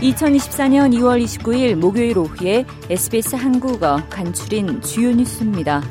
2024년 2월 29일 목요일 오후에 SBS 한국어 간추린 주요 뉴스입니다.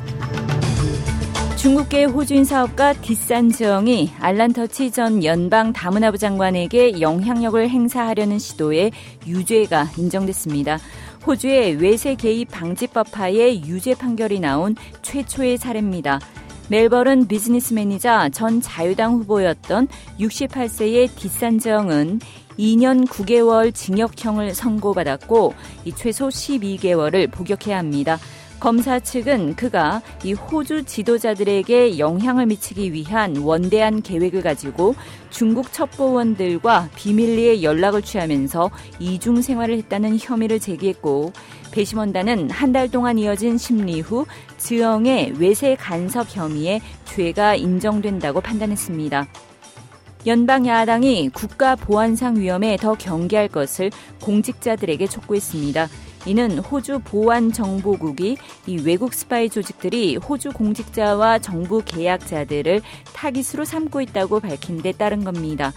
중국계 호주인 사업가 디산즈엉이 알란 터지 전 연방 다문화부 장관에게 영향력을 행사하려는 시도에 유죄가 인정됐습니다. 호주의 외세 개입 방지법 하에 유죄 판결이 나온 최초의 사례입니다. 멜버른 비즈니스맨이자 전 자유당 후보였던 68세의 디산정은 2년 9개월 징역형을 선고받았고 이 최소 12개월을 복역해야 합니다. 검사 측은 그가 이 호주 지도자들에게 영향을 미치기 위한 원대한 계획을 가지고 중국 첩보원들과 비밀리에 연락을 취하면서 이중 생활을 했다는 혐의를 제기했고 배심원단은 한 달 동안 이어진 심리 후 지영의 외세 간섭 혐의에 죄가 인정된다고 판단했습니다. 연방 야당이 국가 보안상 위험에 더 경계할 것을 공직자들에게 촉구했습니다. 이는 호주 보안정보국이 이 외국 스파이 조직들이 호주 공직자와 정부 계약자들을 타깃으로 삼고 있다고 밝힌 데 따른 겁니다.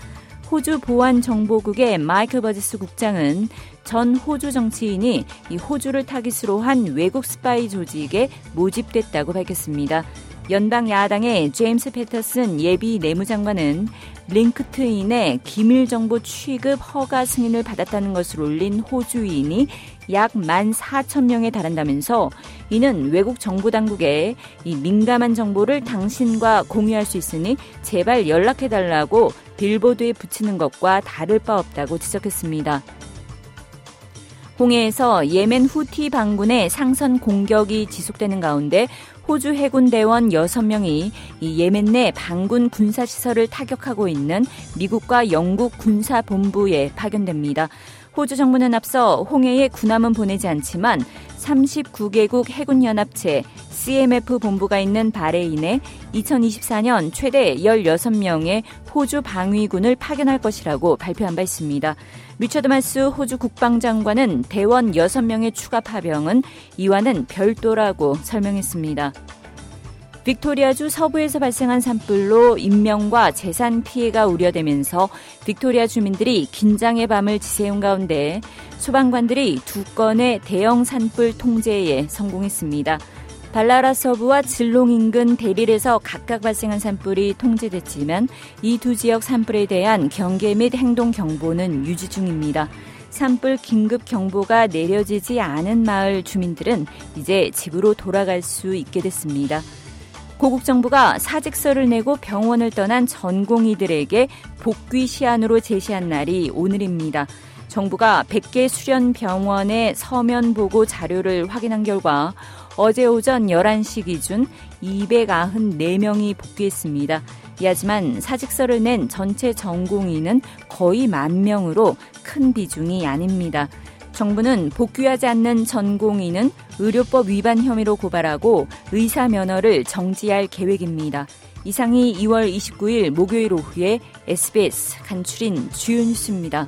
호주 보안정보국의 마이클 버지스 국장은 전 호주 정치인이 이 호주를 타깃으로 한 외국 스파이 조직에 모집됐다고 밝혔습니다. 연방 야당의 제임스 패터슨 예비 내무장관은 링크트인의 기밀 정보 취급 허가 승인을 받았다는 것을 올린 호주인이 약 14,000명에 달한다면서 이는 외국 정부 당국에 이 민감한 정보를 당신과 공유할 수 있으니 제발 연락해 달라고 빌보드에 붙이는 것과 다를 바 없다고 지적했습니다. 홍해에서 예멘 후티 반군의 상선 공격이 지속되는 가운데 호주 해군 대원 6명이 이 예멘 내 반군 군사시설을 타격하고 있는 미국과 영국 군사본부에 파견됩니다. 호주 정부는 앞서 홍해에 군함은 보내지 않지만 39개국 해군연합체 CMF 본부가 있는 바레인에 2024년 최대 16명의 호주 방위군을 파견할 것이라고 발표한 바 있습니다. 리처드 마스 호주 국방장관은 대원 6명의 추가 파병은 이와는 별도라고 설명했습니다. 빅토리아주 서부에서 발생한 산불로 인명과 재산 피해가 우려되면서 빅토리아 주민들이 긴장의 밤을 지새운 가운데 소방관들이 두 건의 대형 산불 통제에 성공했습니다. 발라라 서부와 질롱 인근 대릴에서 각각 발생한 산불이 통제됐지만 이 두 지역 산불에 대한 경계 및 행동 경보는 유지 중입니다. 산불 긴급 경보가 내려지지 않은 마을 주민들은 이제 집으로 돌아갈 수 있게 됐습니다. 고국 정부가 사직서를 내고 병원을 떠난 전공의들에게 복귀 시한으로 제시한 날이 오늘입니다. 정부가 100개 수련 병원의 서면 보고 자료를 확인한 결과 어제 오전 11시 기준 294명이 복귀했습니다. 하지만 사직서를 낸 전체 전공의는 거의 만 명으로 큰 비중이 아닙니다. 정부는 복귀하지 않는 전공의는 의료법 위반 혐의로 고발하고 의사 면허를 정지할 계획입니다. 이상이 2월 29일 목요일 오후에 SBS 간추린 주요 뉴스입니다.